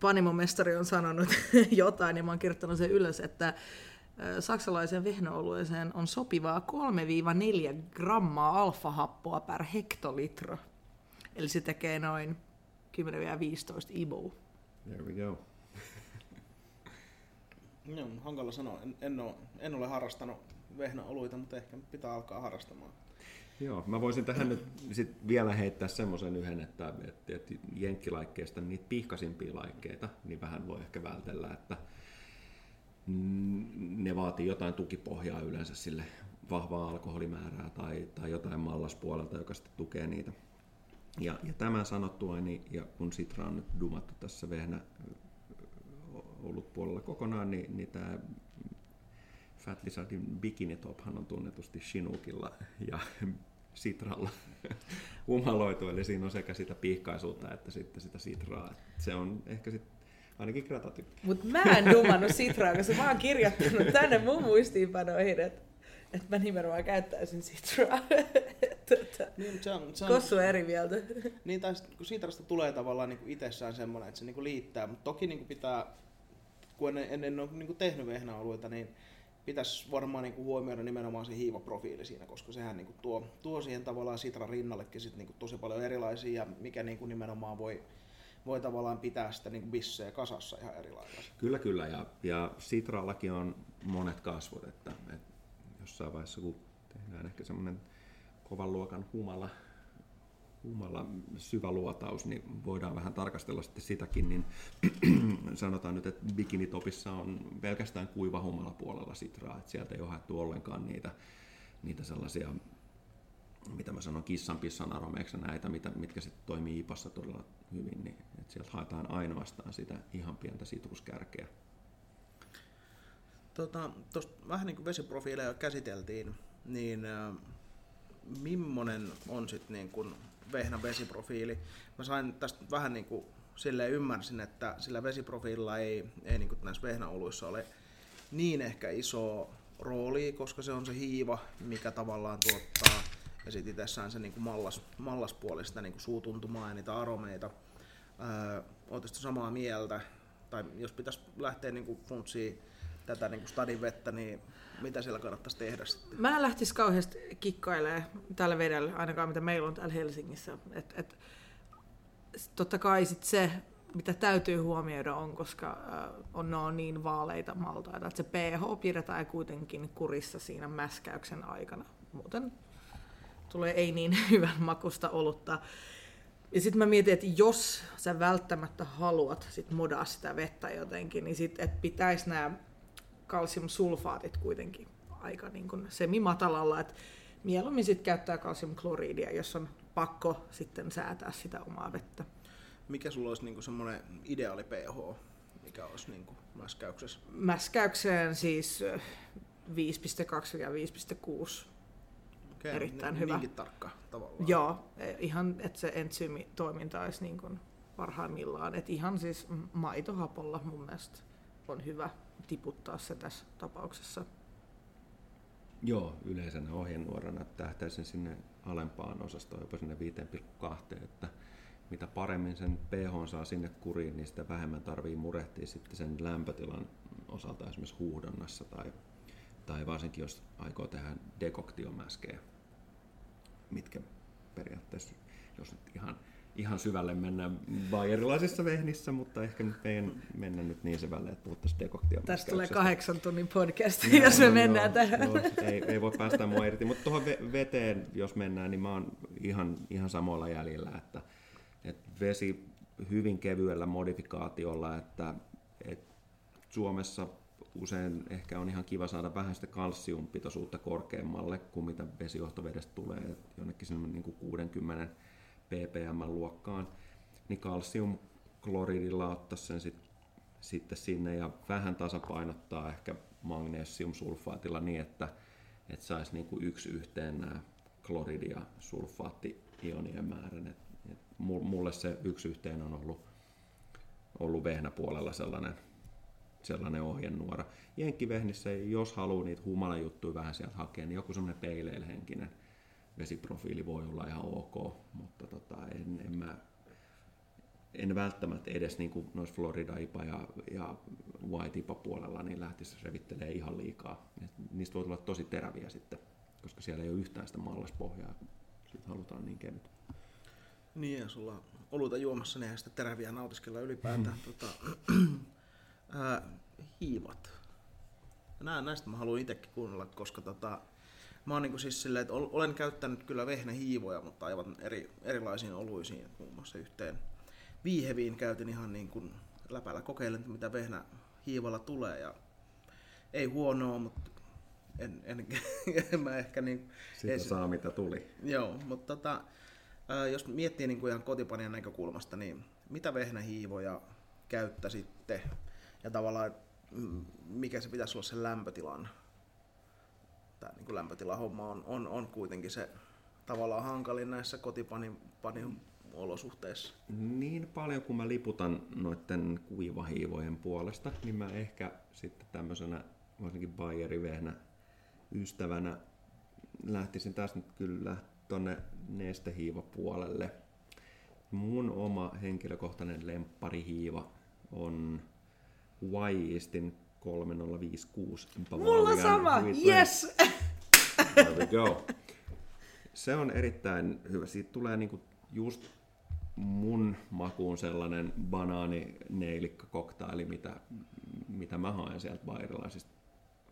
panimomestari on sanonut [laughs] jotain, ja mä oon kirjoittanut sen ylös, että saksalaisen vehnäolueeseen on sopivaa 3-4 grammaa alfahappoa per hektolitro. Eli se tekee noin 10-15 iboa. There we go. no, hankala sanoa. En, en, ole, en ole harrastanut vehnäoluita, mutta ehkä pitää alkaa harrastamaan. Joo, mä voisin tähän nyt sit vielä heittää semmoisen yhden, että, että, että jenkkilaikkeista niitä pihkasimpia laikkeita, niin vähän voi ehkä vältellä, että ne vaatii jotain tukipohjaa yleensä sille vahvaa alkoholimäärää tai, tai jotain mallaspuolelta, joka sitten tukee niitä. Ja, ja tämän sanottua, niin, ja kun Sitra on nyt dumattu tässä vehnä ollut puolella kokonaan, niin, niin tämä Fat Lizardin Bikini Tophan on tunnetusti Chinukilla ja Sitralla humaloitu, eli siinä on sekä sitä pihkaisuutta että sitten sitä Sitraa. Se on ehkä sitten ainakin Greta tykkää. Mutta mä en dumannut Sitraa, koska mä oon kirjoittanut tänne mun muistiinpanoihin, että että mä nimenomaan käyttäisin Citraa. [laughs] tota, niin, se on, se on, Kossu eri mieltä. Niin, tai kun Citrasta tulee tavallaan niin itsessään semmoinen, että se niin kuin liittää, mutta toki niin kuin pitää, kun en, en, en ole niin kuin tehnyt vehnäalueita, niin pitäisi varmaan niin kuin huomioida nimenomaan se hiivaprofiili siinä, koska sehän niin kuin tuo, tuo siihen tavallaan Citran rinnallekin sit niin kuin tosi paljon erilaisia ja mikä niin kuin nimenomaan voi, voi tavallaan pitää sitä niin bissejä kasassa ihan eri. Kyllä, kyllä. Ja, ja Citrallakin on monet kasvot, että, että jossain vaiheessa kun tehdään ehkä semmoinen kovan luokan humala, humala syvä luotaus, niin voidaan vähän tarkastella sitten sitäkin, niin [clears throat] sanotaan nyt, että bikinitopissa on pelkästään kuiva humala puolella sitraa, että sieltä ei ole haettu ollenkaan niitä, niitä sellaisia mitä mä sanon, kissan pissan aromeiksi näitä, mitä, mitkä sitten toimii IPassa todella hyvin, niin että sieltä haetaan ainoastaan sitä ihan pientä sitruskärkeä. Tota, vähän niin kuin vesiprofiileja käsiteltiin, niin äh, millainen on sitten niin kuin vehnän vesiprofiili? Mä sain tästä vähän niin kuin silleen ymmärsin, että sillä vesiprofiililla ei, ei niin kuin näissä vehnäoluissa ole niin ehkä iso rooli, koska se on se hiiva, mikä tavallaan tuottaa ja sitten itsessään se niin kuin mallas, mallaspuolista niin kuin suutuntumaa ja niitä aromeita. Öö, Oletteko samaa mieltä? Tai jos pitäisi lähteä niin funtsiin tätä niin kuin stadin vettä, niin mitä siellä kannattaisi tehdä sitten? Mä en lähtisi kauheasti kikkailemaan tällä vedellä, ainakaan mitä meillä on täällä Helsingissä. Et, et, totta kai sit se, mitä täytyy huomioida on, koska on, on niin vaaleita maltaita, että se pH pidetään kuitenkin kurissa siinä mäskäyksen aikana. Muuten tulee ei niin [laughs] hyvän makusta olutta. Ja sitten mä mietin, että jos sä välttämättä haluat sit modaa sitä vettä jotenkin, niin sit, et pitäisi nämä kalsiumsulfaatit kuitenkin aika niin kuin semimatalalla, että mieluummin sitten käyttää kalsiumkloriidia, jos on pakko sitten säätää sitä omaa vettä. Mikä sulla olisi niin semmoinen ideaali pH, mikä olisi niin kuin mäskäyksessä? Mäskäykseen siis 5,2 ja 5,6 Okei, erittäin niin, hyvä. Niinkin tarkka tavallaan. Joo, e, ihan että se entsyymitoiminta olisi niin kuin parhaimmillaan. Et ihan siis maitohapolla mun mielestä on hyvä tiputtaa se tässä tapauksessa. Joo, yleisenä ohjenuorana tähtäisin sinne alempaan osastoon, jopa sinne 5,2, että mitä paremmin sen pH saa sinne kuriin, niin sitä vähemmän tarvii murehtia sitten sen lämpötilan osalta esimerkiksi huuhdonnassa tai, tai varsinkin jos aikoo tehdä dekoktiomäskejä, mitkä periaatteessa, jos nyt ihan ihan syvälle mennä vai erilaisissa vehnissä, mutta ehkä nyt ei mennä nyt niin syvälle, että puhuttaisiin dekoktioon. Tästä tulee kahdeksan tunnin podcast, no, jos me no, mennään joo, tähän. Joo, ei, ei voi päästä mua irti, mutta tuohon veteen, jos mennään, niin mä oon ihan, ihan samoilla jäljellä, että, että vesi hyvin kevyellä modifikaatiolla, että, että Suomessa usein ehkä on ihan kiva saada vähän sitä kalsiumpitoisuutta korkeammalle kuin mitä vesijohtovedestä tulee, että jonnekin sinne niin kuin 60 ppm-luokkaan, niin kalsiumkloridilla ottaa sen sit, sitten sinne ja vähän tasapainottaa ehkä magnesiumsulfaatilla niin, että, että saisi niinku yksi yhteen nämä kloridi- ja sulfaatti-ionien määrän. Et, et mulle se yksi yhteen on ollut, ollut vehnäpuolella sellainen, sellainen ohjenuora. Jenkkivehnissä, jos haluaa niitä humalajuttuja vähän sieltä hakea, niin joku semmoinen peileilhenkinen vesiprofiili voi olla ihan ok, mutta tota, en, en, mä, en välttämättä edes niin kuin noissa Florida IPA ja, ja White IPA puolella niin lähtisi revittelee ihan liikaa. Et niistä voi tulla tosi teräviä sitten, koska siellä ei ole yhtään sitä mallaspohjaa, kun siitä halutaan niin kevyt. Niin ja sulla oluita juomassa, niin sitä teräviä nautiskella ylipäätään. Mm. tota, ää, hiivat. Nää, näistä mä haluan itsekin kuunnella, koska tota, mä oon niin kuin siis silleen, että olen käyttänyt kyllä vehnähiivoja, mutta aivan eri, erilaisiin oluisiin, muun muassa yhteen viiheviin käytin ihan niin kuin läpällä kokeilen, mitä vehnä hiivalla tulee ja ei huonoa, mutta en, en, [laughs] en mä ehkä niin... Siitä saa mitä tuli. Joo, mutta tota, jos miettii niin kuin ihan kotipanian näkökulmasta, niin mitä vehnähiivoja käyttäisitte ja tavallaan mikä se pitäisi olla sen lämpötilan? Tämä niin lämpötilahomma on, on, on kuitenkin se tavallaan hankalin näissä kotipanin olosuhteissa. Niin paljon kuin mä liputan noiden kuivahiivojen puolesta, niin mä ehkä sitten tämmöisenä varsinkin Bayerin vehnä ystävänä lähtisin taas nyt kyllä tonne nestehiivapuolelle. Mun oma henkilökohtainen lempparihiiva on Wyistin 3056 Mulla sama, yes! [laughs] There we go. Se on erittäin hyvä. Siitä tulee niinku just mun makuun sellainen banaanineilikka-koktaili, mitä, mitä mä haen sieltä bayerilaisista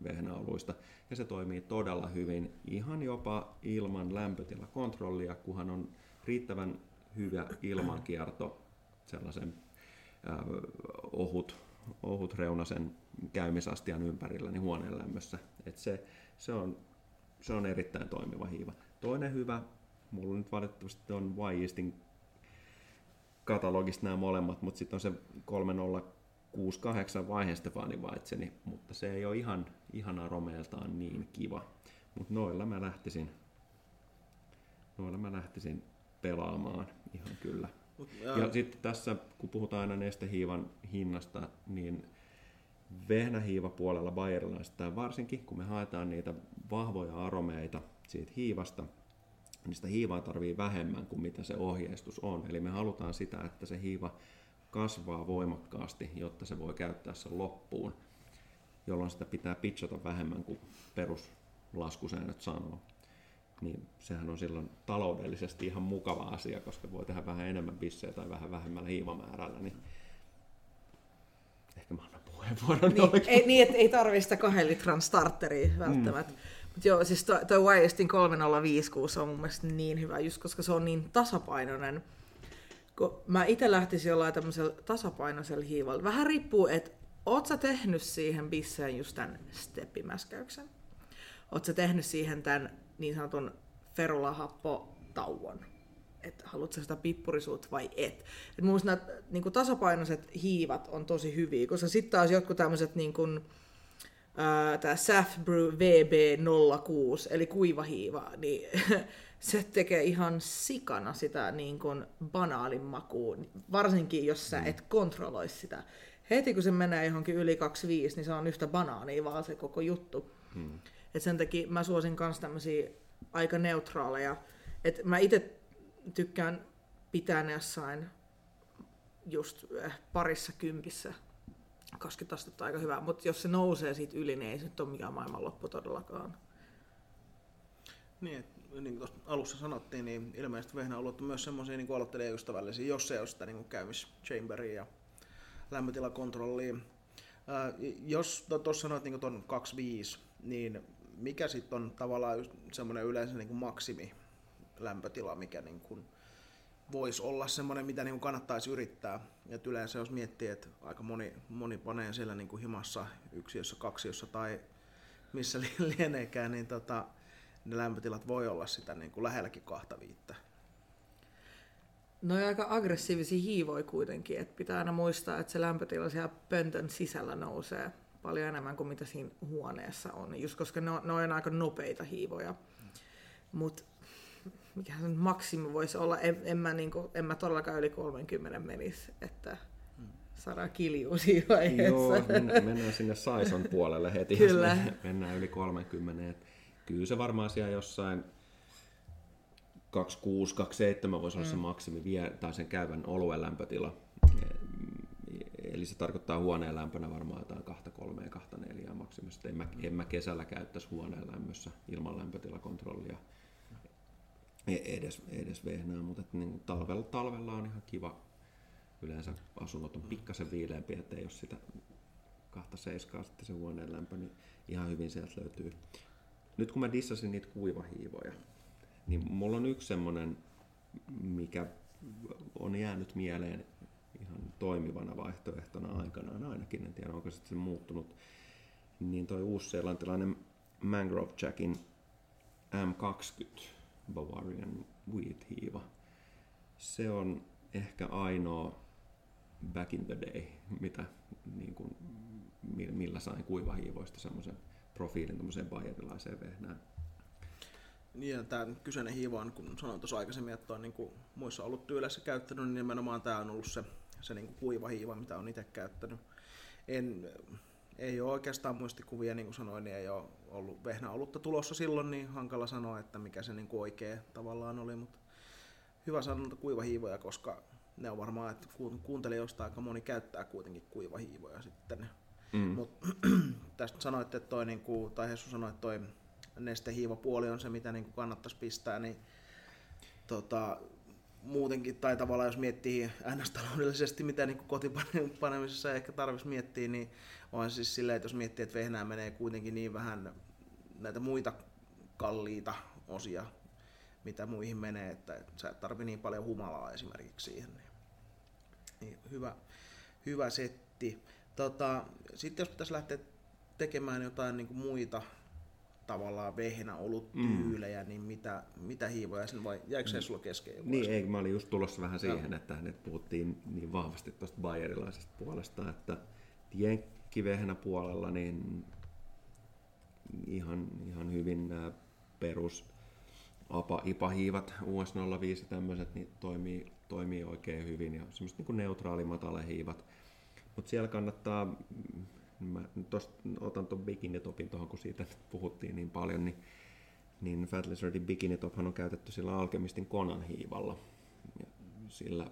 vehnäoluista. Ja se toimii todella hyvin, ihan jopa ilman lämpötilakontrollia, kunhan on riittävän hyvä ilmankierto sellaisen äh, ohut, ohut reunasen käymisastian ympärillä niin huoneen lämmössä. Et se, se, on, se on erittäin toimiva hiiva. Toinen hyvä, mulla nyt valitettavasti on Wyistin katalogista nämä molemmat, mutta sitten on se 3068 vaihe Stefani Weizeni, mutta se ei ole ihan, ihan aromeeltaan niin kiva. Mutta noilla mä lähtisin, noilla mä lähtisin pelaamaan ihan kyllä. Ja, ja sitten tässä, kun puhutaan aina nestehiivan hinnasta, niin vehnähiivapuolella bayerilaisista varsinkin, kun me haetaan niitä vahvoja aromeita siitä hiivasta, niin sitä hiivaa tarvii vähemmän kuin mitä se ohjeistus on. Eli me halutaan sitä, että se hiiva kasvaa voimakkaasti, jotta se voi käyttää sen loppuun, jolloin sitä pitää pitchata vähemmän kuin peruslaskusäännöt sanoo. Niin sehän on silloin taloudellisesti ihan mukava asia, koska voi tehdä vähän enemmän bissejä tai vähän vähemmällä hiivamäärällä, niin ehkä mä annan puheenvuoron. Niin, ei, niin että ei tarvitse sitä kahden litran starteria välttämättä. Mm. Mutta joo, siis tuo, tuo Wyestin 3056 on mun mielestä niin hyvä, just koska se on niin tasapainoinen. Kun mä itse lähtisin jollain tämmöisellä tasapainoisella hiivalla. Vähän riippuu, että oot sä tehnyt siihen bisseen just tämän steppimäskäyksen? Oot sä tehnyt siihen tämän niin sanotun ferulahappo-tauon? Että haluatko sitä pippurisuutta vai et. Et mun mielestä nämä niin tasapainoiset hiivat on tosi hyviä, koska sitten taas jotkut tämmöiset niin kuin, tämä Safbrew VB06, eli kuivahiiva, niin [laughs] se tekee ihan sikana sitä niin kuin banaalin makuun, varsinkin jos sä mm. et kontrolloi sitä. Heti kun se menee johonkin yli 25, niin se on yhtä banaania vaan se koko juttu. Hmm. Et sen takia mä suosin myös tämmöisiä aika neutraaleja. Et mä itse tykkään pitää jossain just äh, parissa kympissä 20 astetta aika hyvä, mutta jos se nousee siitä yli, niin ei se nyt ole mikään maailmanloppu todellakaan. Niin, niin kuin alussa sanottiin, niin ilmeisesti vehnäolot on myös semmoisia niin aloittelijaystävällisiä, jos se on sitä niin käymischamberia ja lämpötilakontrollia. Ää, jos tuossa sanoit niin tuon 25, niin mikä sitten on tavallaan semmoinen yleensä niin kuin maksimi lämpötila, mikä niin kuin voisi olla semmoinen, mitä niin kuin kannattaisi yrittää. Ja yleensä jos miettii, että aika moni, moni panee siellä niin kuin himassa yksiössä, kaksiossa tai missä [laughs] lieneekään, niin tota, ne lämpötilat voi olla sitä niin kuin lähelläkin kahta viittä. No aika aggressiivisia hiivoja kuitenkin, että pitää aina muistaa, että se lämpötila siellä pöntön sisällä nousee paljon enemmän kuin mitä siinä huoneessa on, just koska ne on, ne on aika nopeita hiivoja. Mutta mikä se maksimi voisi olla, en, en, mä, niinku, en mä todellakaan yli 30 menisi, että saadaan kiljua siinä vaiheessa. Joo, mennään, mennään sinne Saison puolelle heti, Kyllä. jos mennään yli 30. Et kyllä se varmaan siellä jossain 26, 27 voisi olla mm. se maksimi vie, tai sen käyvän oluen lämpötila. Eli se tarkoittaa huoneen lämpönä varmaan jotain 2, 3 ja 2, 4 maksimista. En mä, en mä kesällä käyttäisi huoneen lämmössä ilman lämpötilakontrollia e- edes, edes vehnää, mutta että niin talvella, talvella on ihan kiva. Yleensä asunnot on pikkasen viileämpi, ettei jos sitä kahta seiskaa sitten se huoneen lämpö, niin ihan hyvin sieltä löytyy nyt kun mä dissasin niitä kuivahiivoja, niin mulla on yksi semmonen, mikä on jäänyt mieleen ihan toimivana vaihtoehtona aikanaan ainakin, en tiedä onko se muuttunut, niin toi uusseelantilainen Mangrove Jackin M20 Bavarian Wheat hiiva. Se on ehkä ainoa back in the day, mitä, niin kuin, millä sain kuivahiivoista semmoisen profiilin tämmöiseen bayerilaiseen vehnään. Niin, ja tämä kyseinen hiiva on, kun sanoin tuossa aikaisemmin, että on niin kuin muissa ollut tyyleissä käyttänyt, niin nimenomaan tämä on ollut se, se niin kuin kuiva hiiva, mitä on itse käyttänyt. En, ei ole oikeastaan muistikuvia, niin kuin sanoin, niin ei ole ollut vehnäolutta tulossa silloin, niin hankala sanoa, että mikä se niin kuin oikea tavallaan oli, mutta hyvä sanonta kuivahiivoja, koska ne on varmaan, että kuuntelijoista aika moni käyttää kuitenkin kuivahiivoja sitten. Mm. Mutta [clears throat] tästä sanoitte, että toi, niin kuin, tai Hessu sanoi, että toi nestehiivapuoli on se, mitä niin kuin kannattaisi pistää, niin tota, muutenkin, tai tavallaan jos miettii ns. mitä niin kotipanemisessa ehkä tarvitsisi miettiä, niin on siis silleen, että jos miettii, että vehnää menee kuitenkin niin vähän näitä muita kalliita osia, mitä muihin menee, että sä et tarvi niin paljon humalaa esimerkiksi siihen. Niin, niin hyvä, hyvä setti. Tota, sitten jos pitäisi lähteä tekemään jotain niin kuin muita tavallaan vehnä ollut tyylejä, mm. niin mitä, mitä hiivoja sen vai jäikö se mm. sulla kesken Niin, ei, mä olin just tulossa vähän siihen, no. että nyt puhuttiin niin vahvasti tuosta bayerilaisesta puolesta, että jenkkivehnä puolella niin ihan, ihan hyvin nämä perus APA, IPA-hiivat, US05 tämmöiset, niin toimii, toimii oikein hyvin ja semmoiset niin neutraali matalehiivat. Mutta siellä kannattaa Mä tosta, otan tuon bikinitopin tuohon, kun siitä puhuttiin niin paljon, niin, niin Fat Lizardin bikinitophan on käytetty sillä alkemistin konan hiivalla. Ja sillä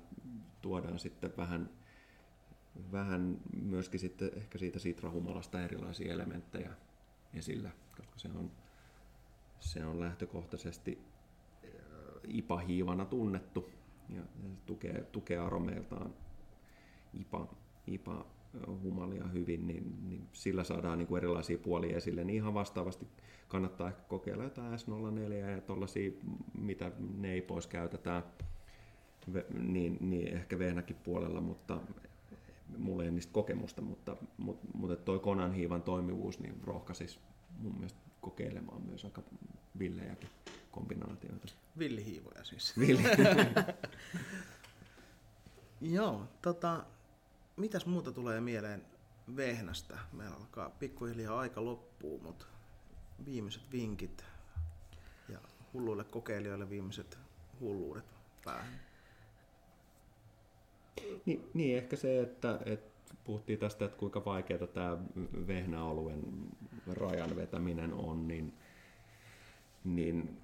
tuodaan sitten vähän, vähän myöskin sitten ehkä siitä sitrahumalasta erilaisia elementtejä esille, koska se on, se on lähtökohtaisesti äh, IPA-hiivana tunnettu ja se tukee, tukee aromeiltaan IPA, IPA humalia hyvin, niin, niin sillä saadaan niin kuin erilaisia puolia esille. Niin ihan vastaavasti kannattaa ehkä kokeilla jotain S04 ja tuollaisia, mitä pois käytetään, niin, niin ehkä Vehnäkin puolella, mutta mulla ei niistä kokemusta, mutta, mutta, mutta toi Konan hiivan toimivuus niin rohkaisisi mun mielestä kokeilemaan myös aika villejäkin kombinaatioita. Villihiivoja siis. Villi. [laughs] Joo, tota, mitäs muuta tulee mieleen vehnästä? Meillä alkaa pikkuhiljaa aika loppuu, mutta viimeiset vinkit ja hulluille kokeilijoille viimeiset hulluudet päähän. Niin, niin ehkä se, että, että puhuttiin tästä, että kuinka vaikeaa tämä vehnäoluen rajan vetäminen on, niin, niin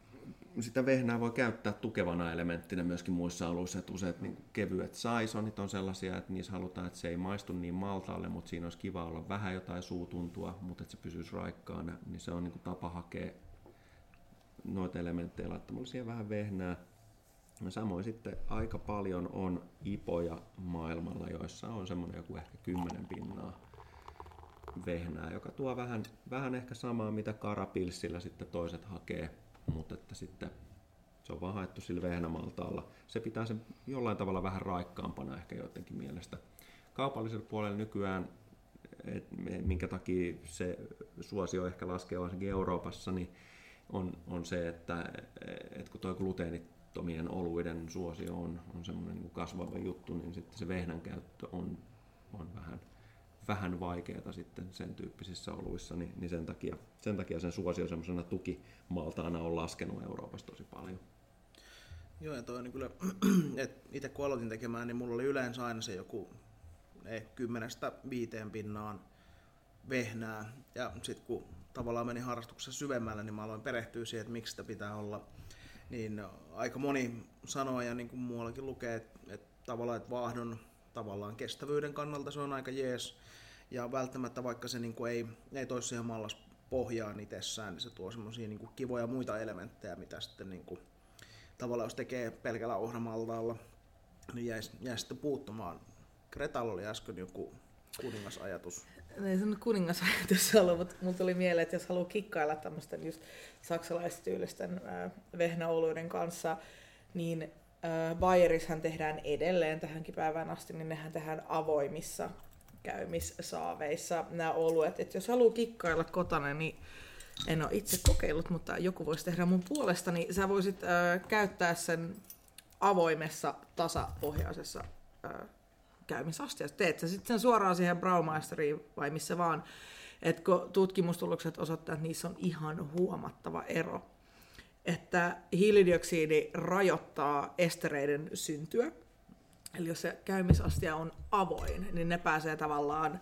sitä vehnää voi käyttää tukevana elementtinä myöskin muissa alueissa, että useat niin kevyet saisonit on sellaisia, että niissä halutaan, että se ei maistu niin maltaalle, mutta siinä olisi kiva olla vähän jotain suutuntua, mutta että se pysyisi raikkaana, niin se on niin kuin tapa hakea noita elementtejä laittamalla siihen vähän vehnää. Samoin sitten aika paljon on ipoja maailmalla, joissa on semmoinen joku ehkä kymmenen pinnaa vehnää, joka tuo vähän, vähän ehkä samaa, mitä karapilsillä sitten toiset hakee mutta että sitten se on vaan haettu sillä vehnämaltaalla. Se pitää sen jollain tavalla vähän raikkaampana ehkä joidenkin mielestä. Kaupallisella puolella nykyään, et, minkä takia se suosio ehkä laskee varsinkin Euroopassa, niin on, on se, että et kun tuo gluteenittomien oluiden suosio on, on semmoinen niin kasvava juttu, niin sitten se vehnän käyttö on, on vähän – vähän vaikeaa sitten sen tyyppisissä oluissa, niin, niin sen, takia, sen takia sen suosio semmoisena tukimaltaana on laskenut Euroopassa tosi paljon. Joo, ja toi on niin kyllä, [clears throat] että itse kun aloitin tekemään, niin mulla oli yleensä aina se joku kymmenestä viiteen pinnaan vehnää. Ja sitten kun tavallaan meni harrastuksessa syvemmällä, niin mä aloin perehtyä siihen, että miksi sitä pitää olla. Niin aika moni sanoo, ja niin kuin muuallakin lukee, että, että tavallaan että vaahdon tavallaan kestävyyden kannalta se on aika jees. Ja välttämättä vaikka se niin kuin ei, ei toisi siihen mallas pohjaan itsessään, niin se tuo semmoisia niin kivoja muita elementtejä, mitä sitten niin kuin, tavallaan jos tekee pelkällä ohramaltaalla, niin jäisi, jäisi sitten puuttumaan. Kretalla oli äsken joku kuningasajatus. Ei se nyt kuningasajatus ollut, mutta mulla tuli mieleen, että jos haluaa kikkailla tämmöisten just saksalaistyylisten äh, vehnäoluiden kanssa, niin Bayerishan tehdään edelleen tähänkin päivään asti, niin nehän tehdään avoimissa käymissaaveissa nämä oluet. Et jos haluaa kikkailla kotona, niin en ole itse kokeillut, mutta joku voisi tehdä mun puolesta, niin sä voisit äh, käyttää sen avoimessa tasapohjaisessa äh, käymisastiassa. Teet sä sitten sen suoraan siihen Braumeisteriin vai missä vaan, että kun tutkimustulokset osoittavat, että niissä on ihan huomattava ero. Että hiilidioksidi rajoittaa estereiden syntyä, Eli jos se käymisastia on avoin, niin ne pääsee tavallaan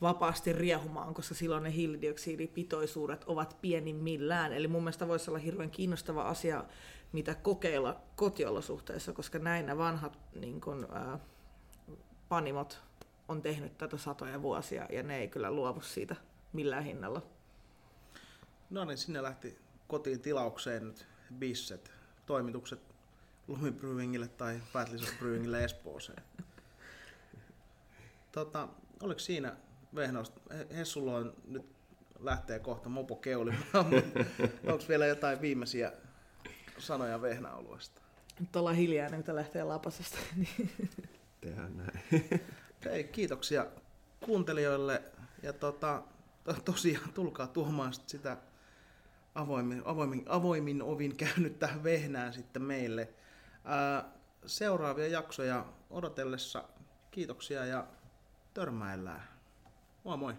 vapaasti riehumaan, koska silloin ne hiilidioksidipitoisuudet ovat pienimmillään. Eli mun mielestä voisi olla hirveän kiinnostava asia, mitä kokeilla kotiolosuhteissa, koska näin vanhat niin kun, ää, panimot on tehnyt tätä satoja vuosia ja ne ei kyllä luovu siitä millään hinnalla. No niin, sinne lähti kotiin tilaukseen nyt bisset, toimitukset Lumi Brewingille tai Battles Brewingille Espooseen. Tota, oliko siinä Vehnosta? Hessulla on nyt lähtee kohta mopo keulimaan, onko vielä jotain viimeisiä sanoja Vehnäoluesta? Nyt ollaan hiljaa, nyt lähtee lapasesta. [laughs] Tehdään näin. Hei, kiitoksia kuuntelijoille ja tota, to, tosiaan tulkaa tuomaan sitä avoimin, avoimin, avoimin ovin käynyt vehnään sitten meille. Ää, seuraavia jaksoja odotellessa kiitoksia ja törmäillään. Moi moi!